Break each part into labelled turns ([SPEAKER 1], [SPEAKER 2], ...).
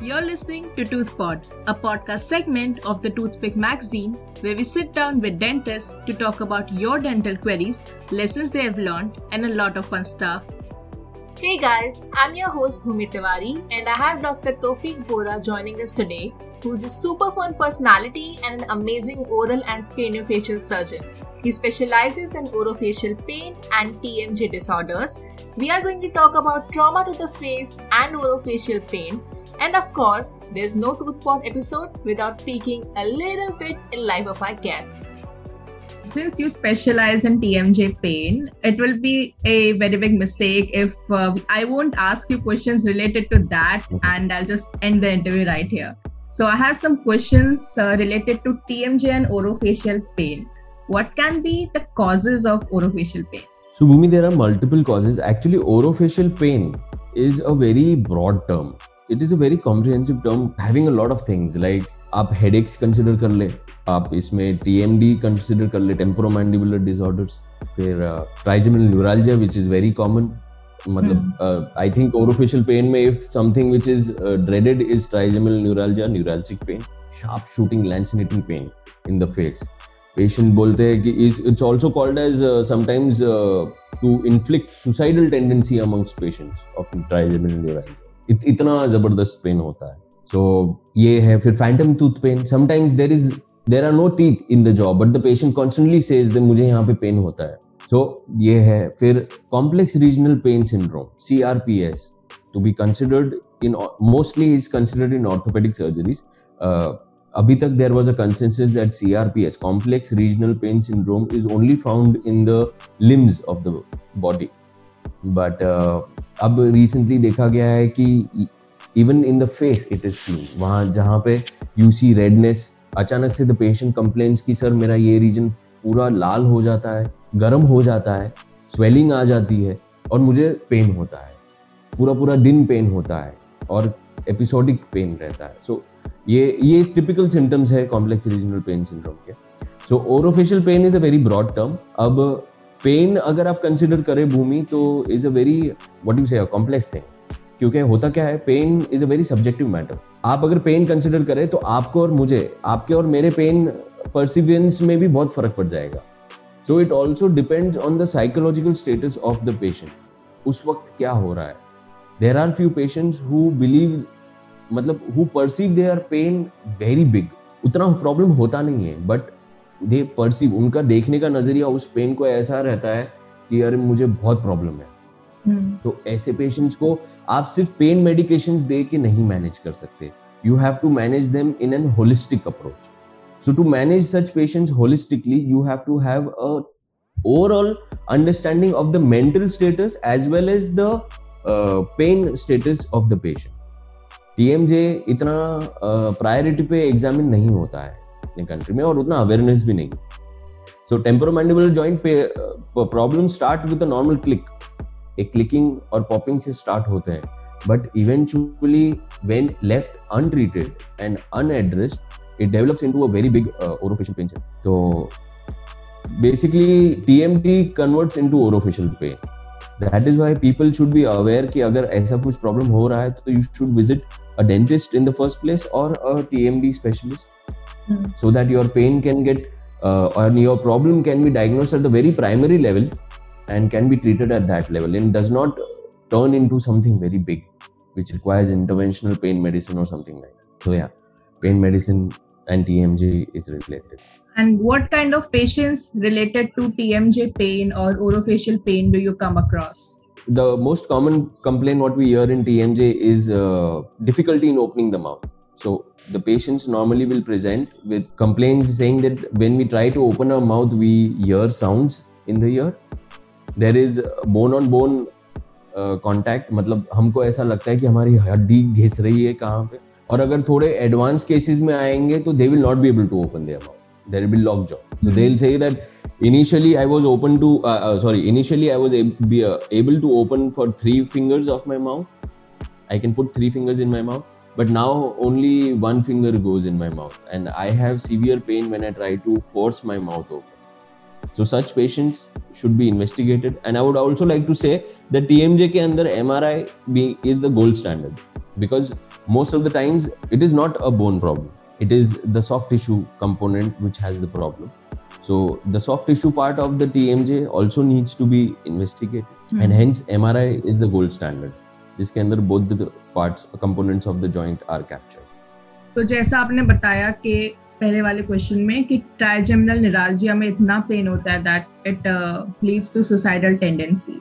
[SPEAKER 1] You're listening to ToothPod, a podcast segment of the Toothpick magazine where we sit down with dentists to talk about your dental queries, lessons they have learned, and a lot of fun stuff. Hey guys, I'm your host Bhumi Tiwari, and I have Dr. Tofik Bora joining us today, who's a super fun personality and an amazing oral and craniofacial surgeon. He specializes in orofacial pain and TMJ disorders. We are going to talk about trauma to the face and orofacial pain and of course, there's no ToothPod episode without peeking a little bit in life of our guests. Since you specialize in TMJ pain, it will be a very big mistake if uh, I won't ask you questions related to that and I'll just end the interview right here. So, I have some questions uh, related to TMJ and orofacial pain. What can be the causes of orofacial pain?
[SPEAKER 2] So, Bhumi, there are multiple causes. Actually, orofacial pain is a very broad term it is a very comprehensive term having a lot of things like आप had consider कर ले आप इसमें T M D consider कर ले temporomandibular disorders फिर trigeminal neuralgia which is very common मतलब I think orofacial pain में if something which is dreaded is trigeminal neuralgia neuralgic pain sharp shooting lancinating pain in the face patient बोलते हैं कि is it's also called as sometimes to inflict suicidal tendency amongst patients of trigeminal neuralgia इत, इतना ज़बरदस्त pen होता है। So so, ये है फिर phantom tooth pain sometimes there is there are no teeth in the jaw but the patient constantly says मुझे यहाँ पे पेन होता है। सो so, ये है फिर complex regional pain syndrome C R P S to be considered in mostly is considered in orthopedic surgeries अभी तक there was a consensus that C R P S complex regional pain syndrome is only found in the limbs of the body but अब recently देखा गया है कि even in the face it is seen वहाँ जहाँ पे you see redness अचानक से द पेशेंट कंप्लेन्स की सर मेरा ये रीजन पूरा लाल हो जाता है गर्म हो जाता है स्वेलिंग आ जाती है और मुझे पेन होता है। पूरा पूरा दिन पेन होता है और एपिसोडिक पेन रहता है। सो so, ये ये टिपिकल सिम्टम्स है कॉम्प्लेक्स रीजनल पेन सिंड्रोम के। So orofacial pain is a very broad term अब पेन अगर आप कंसिडर करें भूमि तो is a very what you say complex thing क्योंकि होता क्या है pain is a very subjective matter आप अगर पेन कंसिडर करें तो आपको और मुझे, आपके और मेरे पेन परसिवियंस में भी बहुत फ़र्क पड़ जाएगा. So it also depends on the psychological status of the patient उस वक्त क्या हो रहा है? There are few patients who believe मतलब who perceive their pain very big उतना प्रॉब्लम होता नहीं है बट दे परसीव उनका देखने का नज़रिया उस पेन को ऐसा रहता है कि अरे मुझे बहुत प्रॉब्लम है। hmm. तो ऐसे पेशेंट्स को आप सिर्फ़ पेन मेडिकेशंस दे के नहीं मैनेज कर सकते। You have to manage them in an holistic approach so to manage such patients holistically you have to have a overall understanding of the mental status as well as the pain status of the patient TMJ इतना priority uh, पे examine नहीं होता है। अपने country में, और उतना awareness भी नहीं। सो टेम्पोरोमैंडिबुलर जॉइंट पे problem start with normal click एक क्लिकिंग और पॉपिंग से स्टार्ट होते हैं। But eventually when left untreated and unaddressed it develops into a very big orofacial pain तो basically TMT converts into orofacial pain that is why people should be aware कि अगर ऐसा कुछ problem हो रहा है तो you should visit a dentist in the first place or a TMD specialist mm. so that your pain can get uh, or your problem can be diagnosed at the very primary level and can be treated at that level and does not turn into something very big which requires interventional pain medicine or something like that. So, yeah, pain medicine and TMJ is related.
[SPEAKER 1] And what kind of patients related to TMJ pain or orofacial pain do you come across?
[SPEAKER 2] the most common complaint what we hear in tmj is uh, difficulty in opening the mouth so the patients normally will present with complaints saying that when we try to open our mouth, we hear sounds in the ear. There is bone on bone contact uh, मतलब हमको ऐसा लगता है कि हमारी हड्डी घिस रही है कहाँ पे और अगर थोड़े एडवांस केसेस में आएंगे तो they will not be able to open their mouth there will lock jaw so they will say that initially i was open to uh, uh, sorry initially i was ab- uh, able to open for three fingers of my mouth. I can put three fingers in my mouth but now only one finger goes in my mouth. And i have severe pain when i try to force my mouth open. So such patients should be investigated. And i would also like to say that tmj ke under mri is the gold standard. Because most of the times it is not a bone problem. It is the soft tissue component which has the problem so the soft tissue part of the tmj also needs to be investigated mm. and hence mri is the gold standard जिसके अंदर both the parts components of the joint are captured
[SPEAKER 1] तो जैसा आपने बताया कि पहले वाले question में कि ट्राइजेमिनल निरालजिया में इतना पेन होता है that it leads to suicidal tendency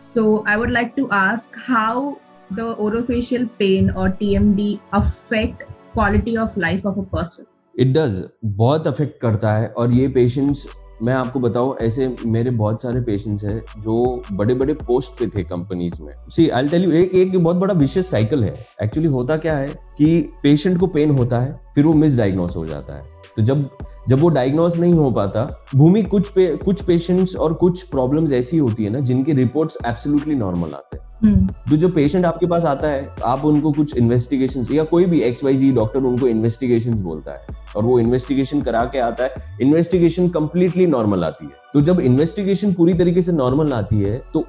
[SPEAKER 1] so I would like to ask how the orofacial pain और TMD affect quality of life of a person
[SPEAKER 2] it does बहुत अफेक्ट करता है और ये पेशेंट्स मैं आपको बताऊँ, ऐसे मेरे बहुत सारे पेशेंट्स हैं जो बड़े बड़े पोस्ट पे थे कंपनीज़ में। सी आई टेल यू एक एक बहुत बड़ा विशेष साइकिल है। एक्चुअली होता क्या है कि पेशेंट को पेन होता है, फिर वो मिस डायग्नोस हो जाता है। तो जब जब वो डायग्नोस नहीं हो पाता, भूमि कुछ पे, कुछ पेशेंट्स और कुछ प्रॉब्लम्स ऐसी होती है ना, जिनके रिपोर्ट्स एब्सोल्युटली नॉर्मल आते हैं। तो जो पेशेंट आपके पास आता है, आप उनको कुछ इन्वेस्टिगेशन या कोई भी एक्स वाई जी डॉक्टर उनको इन्वेस्टिगेशन बोलता है, और वो इन्वेस्टिगेशन करा के आता है इन्वेस्टिगेशन कंप्लीटली नॉर्मल आती है। तो जब इन्वेस्टिगेशन पूरी तरीके से नॉर्मल आती है तो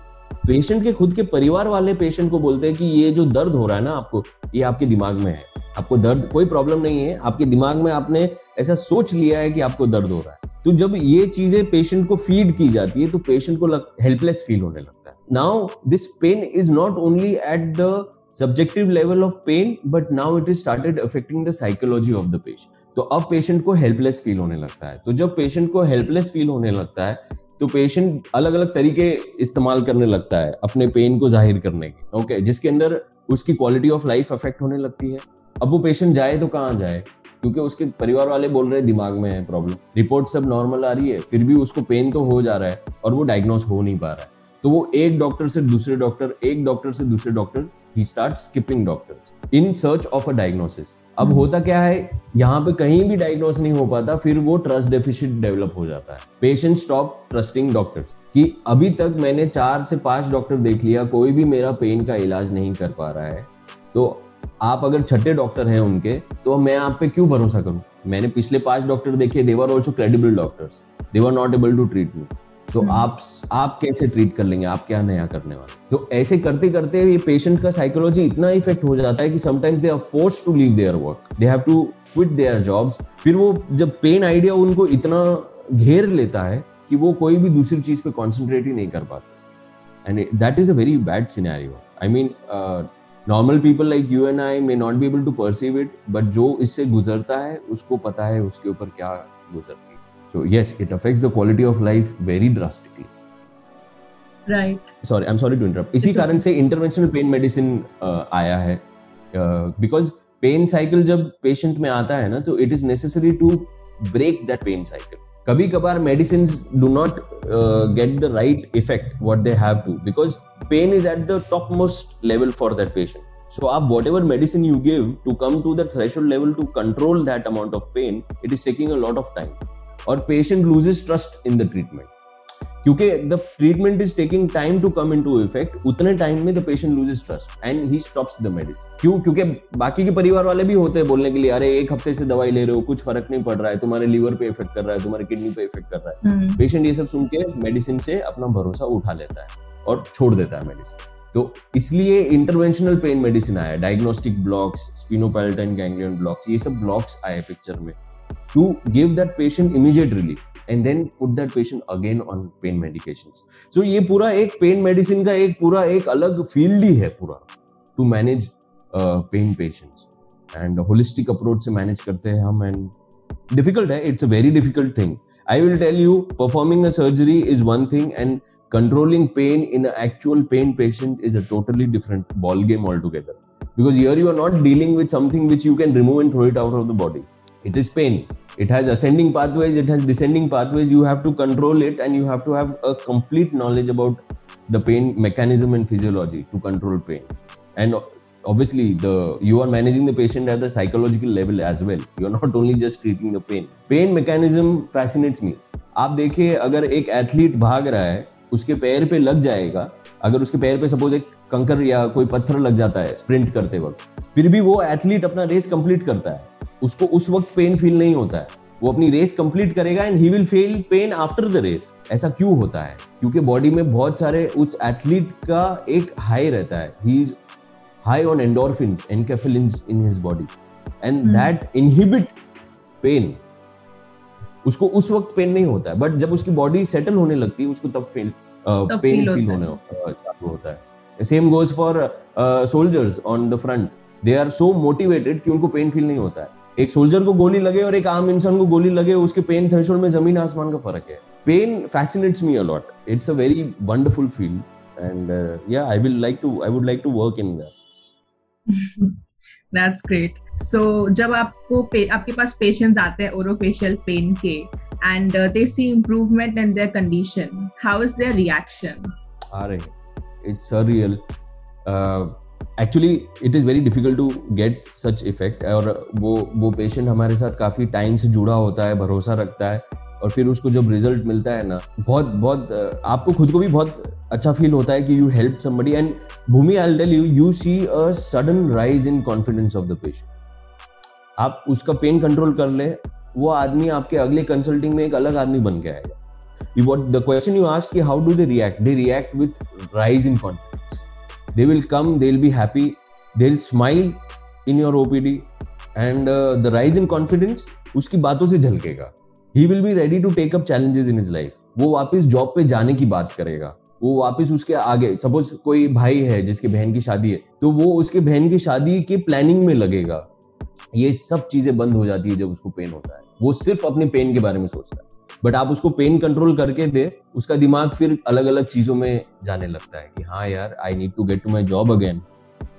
[SPEAKER 2] पेशेंट के खुद के परिवार वाले पेशेंट को बोलते हैं कि ये जो दर्द हो रहा है ना आपको, ये आपके दिमाग में है। आपको दर्द, कोई प्रॉब्लम नहीं है, आपके दिमाग में आपने ऐसा सोच लिया है कि आपको दर्द हो रहा है। तो जब ये चीज़ें पेशेंट को फ़ीड की जाती है तो पेशेंट को हेल्पलेस फील होने लगता है। Now this pain is not only at the subjective level of pain but now it is started affecting the psychology of the patient तो अब पेशेंट को हेल्पलेस फील होने लगता है। तो जब पेशेंट को हेल्पलेस फील होने लगता है तो पेशेंट अलग अलग तरीके इस्तेमाल करने लगता है अपने पेन को ज़ाहिर करने के। ओके okay, जिसके अंदर उसकी क्वालिटी ऑफ़ लाइफ अफेक्ट होने लगती है। अब वो पेशेंट जाए तो कहाँ जाए? क्योंकि उसके परिवार वाले बोल रहे हैं दिमाग में है प्रॉब्लम रिपोर्ट सब नॉर्मल आ रही है फिर भी उसको पेन तो हो जा रहा है और वो डायग्नोस हो नहीं पा रहा है। तो वो एक डॉक्टर से दूसरे डॉक्टर एक डॉक्टर से दूसरे doctor he start skipping doctor in search of a diagnosis अब hmm. होता क्या है यहाँ पे कहीं भी डायग्नोस नहीं हो पाता फिर वो ट्रस्ट डेफिशिट डेवलप हो जाता है। पेशेंट स्टॉप ट्रस्टिंग डॉक्टर कि अभी तक मैंने चार से पाँच डॉक्टर देख लिया कोई भी मेरा पेन का इलाज नहीं कर पा रहा है। तो आप अगर छठे डॉक्टर हैं उनके तो मैं आप पे क्यों भरोसा करूँ? मैंने पिछले पाँच डॉक्टर देखे they were also credible doctors they were not able to treat me तो हम्म। आप आप कैसे ट्रीट कर लेंगे? आप क्या नया करने वाले? तो ऐसे करते करते ये पेशेंट का साइकोलॉजी इतना इफ़ेक्ट हो जाता है कि sometimes they are force to leave their work they have to quit their jobs फिर वो जब पेन आइडिया उनको इतना घेर लेता है कि वो कोई भी दूसरी चीज़ पे कॉन्सेंट्रेट ही नहीं कर पाते। And that is a very bad scenario I mean normal people like you and I may not be able to perceive it but जो इससे गुजरता है उसको पता है उसके ऊपर क्या गुजरता है So yes, it affects the quality of life very drastically.
[SPEAKER 1] Right.
[SPEAKER 2] Sorry, I'm sorry to interrupt. इसी कारण से इंटरवेंशनल पेन मेडिसिन आया है बिकॉज़ पेन साइकिल जब पेशेंट में आता है ना तो it is necessary to break that pain cycle कभी कभार medicine do not get the right effect what they have to because pain is at the top most level for that patient So, आप whatever medicine you give to come to the threshold level to control that amount of pain, it is taking a lot of time. और patient loses trust in the treatment क्योंकि the treatment is taking time to come in to effect उतने time में the patient loses trust and he stops the medicine क्यों? क्योंकि बाकी के परिवार वाले भी होते हैं बोलने के लिए अरे एक हफ़्ते से दवाई ले रहे हो कुछ फ़र्क नहीं पड़ रहा है तुम्हारे लीवर पे इफ़ेक्ट कर रहा है तुम्हारे किडनी पे इफ़ेक्ट कर रहा है. पेशेंट हम्म। ये सब सुन के मेडिसिन से अपना भरोसा उठा लेता है। और छोड़ देता है मेडिसिन तो इसलिए इंटरवेंशनल पेन मेडिसिन आया diagnostic blocks sphenopalatine ganglion blocks ये सब ब्लॉक्स आए पिक्चर में to give that patient immediate relief and then put that patient again on pain medication so ये पूरा एक पेन मेडिसिन का एक पूरा एक अलग फ़ील्ड ही है पूरा to manage pain patients and holistic approach से मैनेज करते हैं हम एंड डिफ़िकल्ट है it's a very difficult thing I will tell you performing a surgery is one thing and controlling pain in an actual pain patient is a totally different ball game altogether because here you are not dealing with something which you can remove and throw it out of the body it is pain it has ascending pathways it has descending pathways you have to control it and you have to have a complete knowledge about the pain mechanism and physiology to control pain and obviously the you are managing the patient at the psychological level as well you are not only just treating the pain pain mechanism fascinates me आप देखिए अगर एक athlete भाग रहा है उसके पैर पे लग जाएगा अगर उसके पैर पे सपोज़ एक कंकर या कोई पत्थर लग जाता है स्प्रिंट करते वक्त फिर भी वो एथलीट अपना रेस कंप्लीट करता है। उसको उस वक्त पेन फील नहीं होता है। वो अपनी रेस कंप्लीट करेगा and he will feel pain after the race ऐसा क्यों होता है? क्योंकि बॉडी में बहुत सारे उस एथलीट का एक हाई रहता है। He is high on endorphins enkephalins in his body and that inhibit pain उसको उस वक्त पेन नहीं होता है बट जब उसकी बॉडी सेटल होने लगती है उसको तब फील पेन फील होने चालू होता है। Same goes for soldiers on the front they are so motivated कि उनको पेन फील नहीं होता है। एक सोल्जर को गोली लगे और एक आम इंसान को गोली लगे उसके पेन थ्रेशोल्ड में ज़मीन आसमान का फ़र्क है। Pain fascinates me a lot it's a very wonderful feel and yeah I will like to I would like to work in
[SPEAKER 1] that that's great so जब आपको आपके पास पेशेंट्स आते हैं ओरोफेशियल पेन के and they see improvement in their condition how is their reaction
[SPEAKER 2] अरे it's surreal actually it is very difficult to get such effect और वो वो पेशेंट हमारे साथ काफ़ी टाइम से जुड़ा होता है, भरोसा रखता है और फिर उसको जब रिज़ल्ट मिलता है ना बहुत बहुत आपको खुद को भी बहुत अच्छा फील होता है कि you help somebody and Bhumi I tell you you see a sudden rise in confidence of the patient आप उसका पेन कंट्रोल कर ले वो आदमी आपके अगले कंसल्टिंग में एक अलग आदमी बन के आएगा। You what the question you ask how do they react? They react with rise in confidence. They will come they'll be happy they'll smile in your opd and uh, the rise in confidence उसकी बातों से झलकेगा। He will be ready to take up challenges in his life वो वापस job पे जाने की बात करेगा। वो वापस उसके आगे सपोज़ कोई भाई है जिसके बहन की शादी है तो वो उसके बहन की शादी के प्लानिंग में लगेगा। ये सब चीज़ें बंद हो जाती है जब उसको पेन होता है। वो सिर्फ़ अपने पेन के बारे में सोचता है। बट आप उसको पेन कंट्रोल करके दे, उसका दिमाग फिर अलग अलग चीज़ों में जाने लगता है कि हाँ यार I need to get to my job again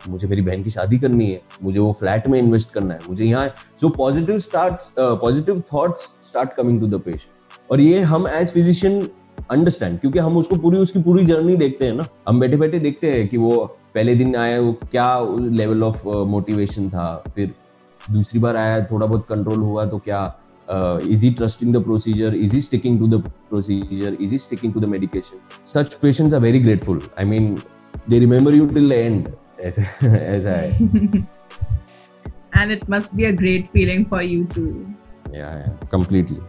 [SPEAKER 2] मुझे मेरी बहन की शादी करनी है, मुझे वो फ्लैट में इन्वेस्ट करना है, मुझे यहाँ जो positive start positive thoughts start coming to the patient और ये हम एज फिजिशियन अंडरस्टैंड क्योंकि हम उसको पूरी, उसकी पूरी जर्नी देखते हैं ना। हम बैठे बैठे देखते हैं कि वो पहले दिन आया, वो क्या लेवल ऑफ़ मोटिवेशन था, फिर दूसरी बार आया, थोड़ा बहुत कंट्रोल हुआ तो क्या is he trusting the procedure is he sticking to the procedure is he sticking to the medication such patients are very grateful I mean they remember you till the end as, I.
[SPEAKER 1] and it must be a great feeling for you too.
[SPEAKER 2] Yeah, yeah, completely.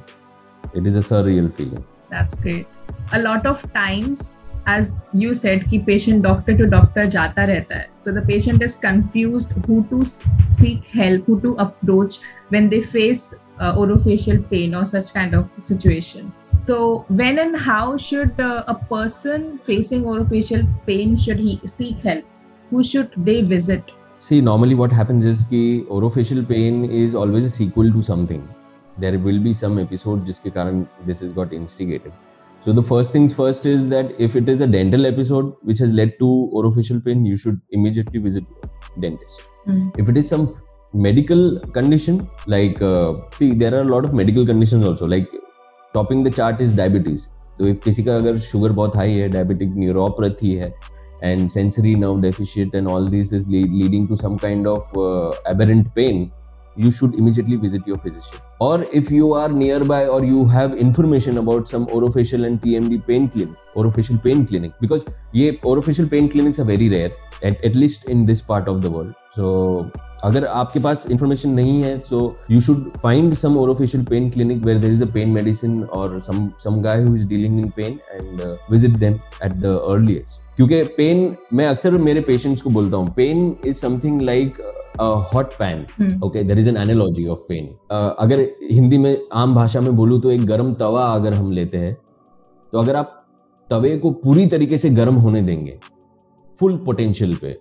[SPEAKER 2] It is a surreal feeling.
[SPEAKER 1] That's great. A lot of times, as you said, ki patient doctor to doctor jata rehta. So the patient is confused who to seek help, who to approach when they face uh, orofacial pain or such kind of situation. So when and how should uh, a person facing orofacial pain should he seek help? who should they visit?
[SPEAKER 2] See, normally what happens is कि orofacial pain is always a sequel to something. There will be some episode जिसके कारण this has got instigated. So the first things first is that if it is a dental episode which has led to orofacial pain, you should immediately visit dentist. Mm. If it is some medical condition like uh, see there are a lot of medical conditions also like topping the chart is diabetes. तो if किसी का अगर sugar बहुत high है diabetic neuropathy है and sensory nerve deficit and all this is le- leading to some kind of uh, aberrant pain you should immediately visit your physician. Or if you are nearby or you have information about some orofacial and tmd pain clinic orofacial pain clinic because ye orofacial pain clinics are very rare at, at least in this part of the world. So अगर आपके पास information नहीं है so you should find some orofacial pain clinic where there is a pain medicine और some some guy who is dealing in pain and visit them at the earliest क्योंकि pain मैं अक्सर मेरे patients को बोलता हूँ pain is something like hot pan okay there is an analogy of pain अगर हिंदी में आम भाषा में बोलूँ तो एक गर्म तवा अगर हम लेते हैं तो अगर आप तवे को पूरी तरीके से गर्म होने देंगे फुल पोटेंशियल पे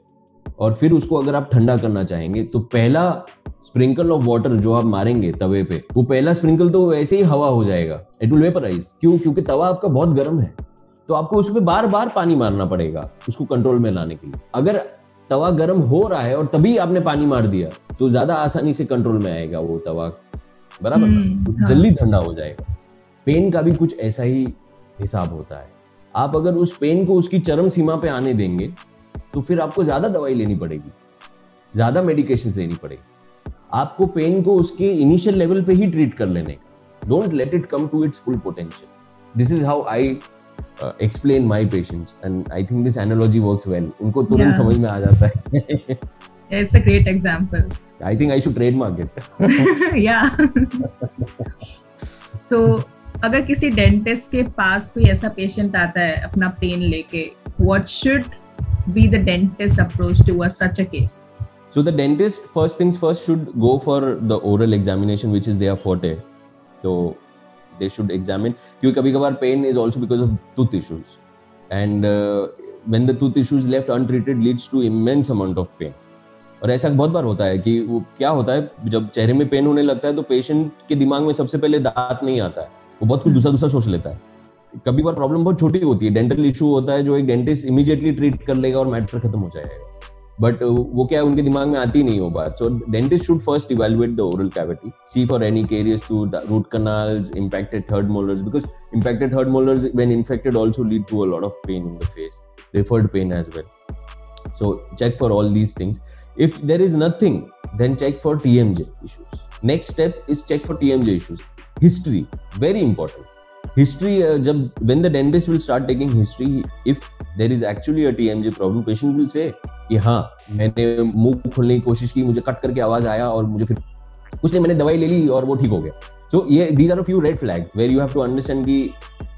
[SPEAKER 2] और फिर उसको अगर आप ठंडा करना चाहेंगे तो पहला स्प्रिंकल ऑफ़ वाटर जो आप मारेंगे तवे पे वो पहला स्प्रिंकल तो वैसे ही हवा हो जाएगा। इट विल वेपराइज क्यों? क्योंकि तवा आपका बहुत गर्म है। तो आपको उसमें बार बार पानी मारना पड़ेगा उसको कंट्रोल में लाने के लिए। अगर तवा गर्म हो रहा है और तभी आपने पानी मार दिया तो ज़्यादा आसानी से कंट्रोल में आएगा वो तवा। बराबर hmm. जल्दी ठंडा हो जाएगा। पेन का भी कुछ ऐसा ही हिसाब होता है। आप अगर उस पेन को उसकी चरम सीमा पे आने देंगे तो फिर आपको ज़्यादा दवाई लेनी पड़ेगी। ज़्यादा मेडिकेशन लेनी पड़ेगी। आपको पेन को उसके इनिशियल लेवल पे ही ट्रीट कर लेने का don't let it come to its full potential this is how I explain my patients and I think this analogy works well उनको तुरंत समझ में आ जाता है।
[SPEAKER 1] It's a great example.
[SPEAKER 2] I think I should trademark it.
[SPEAKER 1] yeah. so अगर किसी dentist के पास कोई ऐसा पेशेंट आता है अपना पेन लेके what should be the dentist approach towards such a case
[SPEAKER 2] so the dentist first things first should go for the oral examination which is their forte so they should examine क्योंकि कभी कभार pain is also because of tooth issues and uh, when the tooth issues left untreated leads to immense amount of pain और ऐसा बहुत बार होता है कि वो क्या होता है जब चेहरे में पेन होने लगता है तो पेशेंट के दिमाग में सबसे पहले दांत नहीं आता है वो बहुत कुछ दूसरा दूसरा सोच लेता है कभी बार प्रॉब्लम बहुत छोटी होती है। डेंटल इशू होता है जो एक डेंटिस्ट इमीडिएटली ट्रीट कर लेगा और मैटर खत्म हो जाएगा। बट वो क्या है उनके दिमाग में आती नहीं हो बात। So dentist should first evaluate the oral cavity see for any carious to root canal impacted third molars because impacted third molars when infected also lead to a of pain in the face referred pain as well so check for all these things if there is nothing then check for T M next step is check for T M history very important uh, jab when the dentist will start taking history if there is actually a tmj problem patient will say कि हाँ मैंने मुँह खोलने की कोशिश की मुझे cut करके आवाज़ आया और मुझे फिर उसने मैंने दवाई ले ली और वो ठीक हो गया। सो ये these are a few red flags where you have to understand कि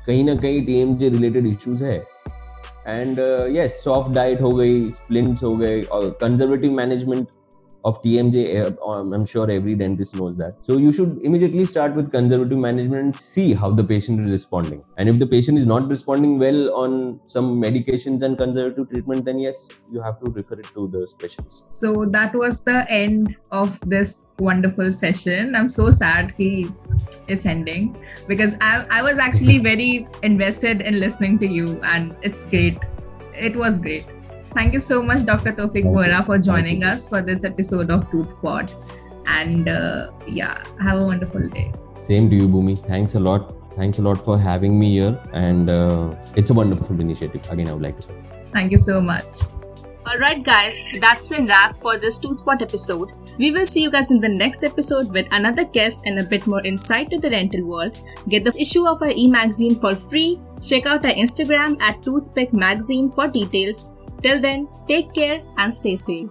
[SPEAKER 2] कहीं ना कहीं टीएमजे रिलेटेड इश्यूज़ है। एंड यस सॉफ्ट डाइट हो गई स्प्लिंट्स हो गए और conservative management of TMJ, uh, um, I'm sure every dentist knows that. So you should immediately start with conservative management and see how the patient is responding. And if the patient is not responding well on some medications and conservative treatment, then yes, you have to refer it to the specialist.
[SPEAKER 1] So that was the end of this wonderful session. I'm so sad he it's ending because I, I was actually very invested in listening to you and it's great. It was great. Thank you so much, Dr. Tofik Bora, for joining us for this episode of Tooth Pod. And uh, yeah, have a wonderful day.
[SPEAKER 2] Same to you, Bhumi. Thanks a lot. Thanks a lot for having me here. And uh, it's a wonderful initiative. Again, I would like to say.
[SPEAKER 1] Thank you so much. Alright, guys, that's a wrap for this Toothpot episode. We will see you guys in the next episode with another guest and a bit more insight to the dental world. Get the issue of our e magazine for free. Check out our Instagram at Toothpick Magazine for details. Till then, take care and stay safe.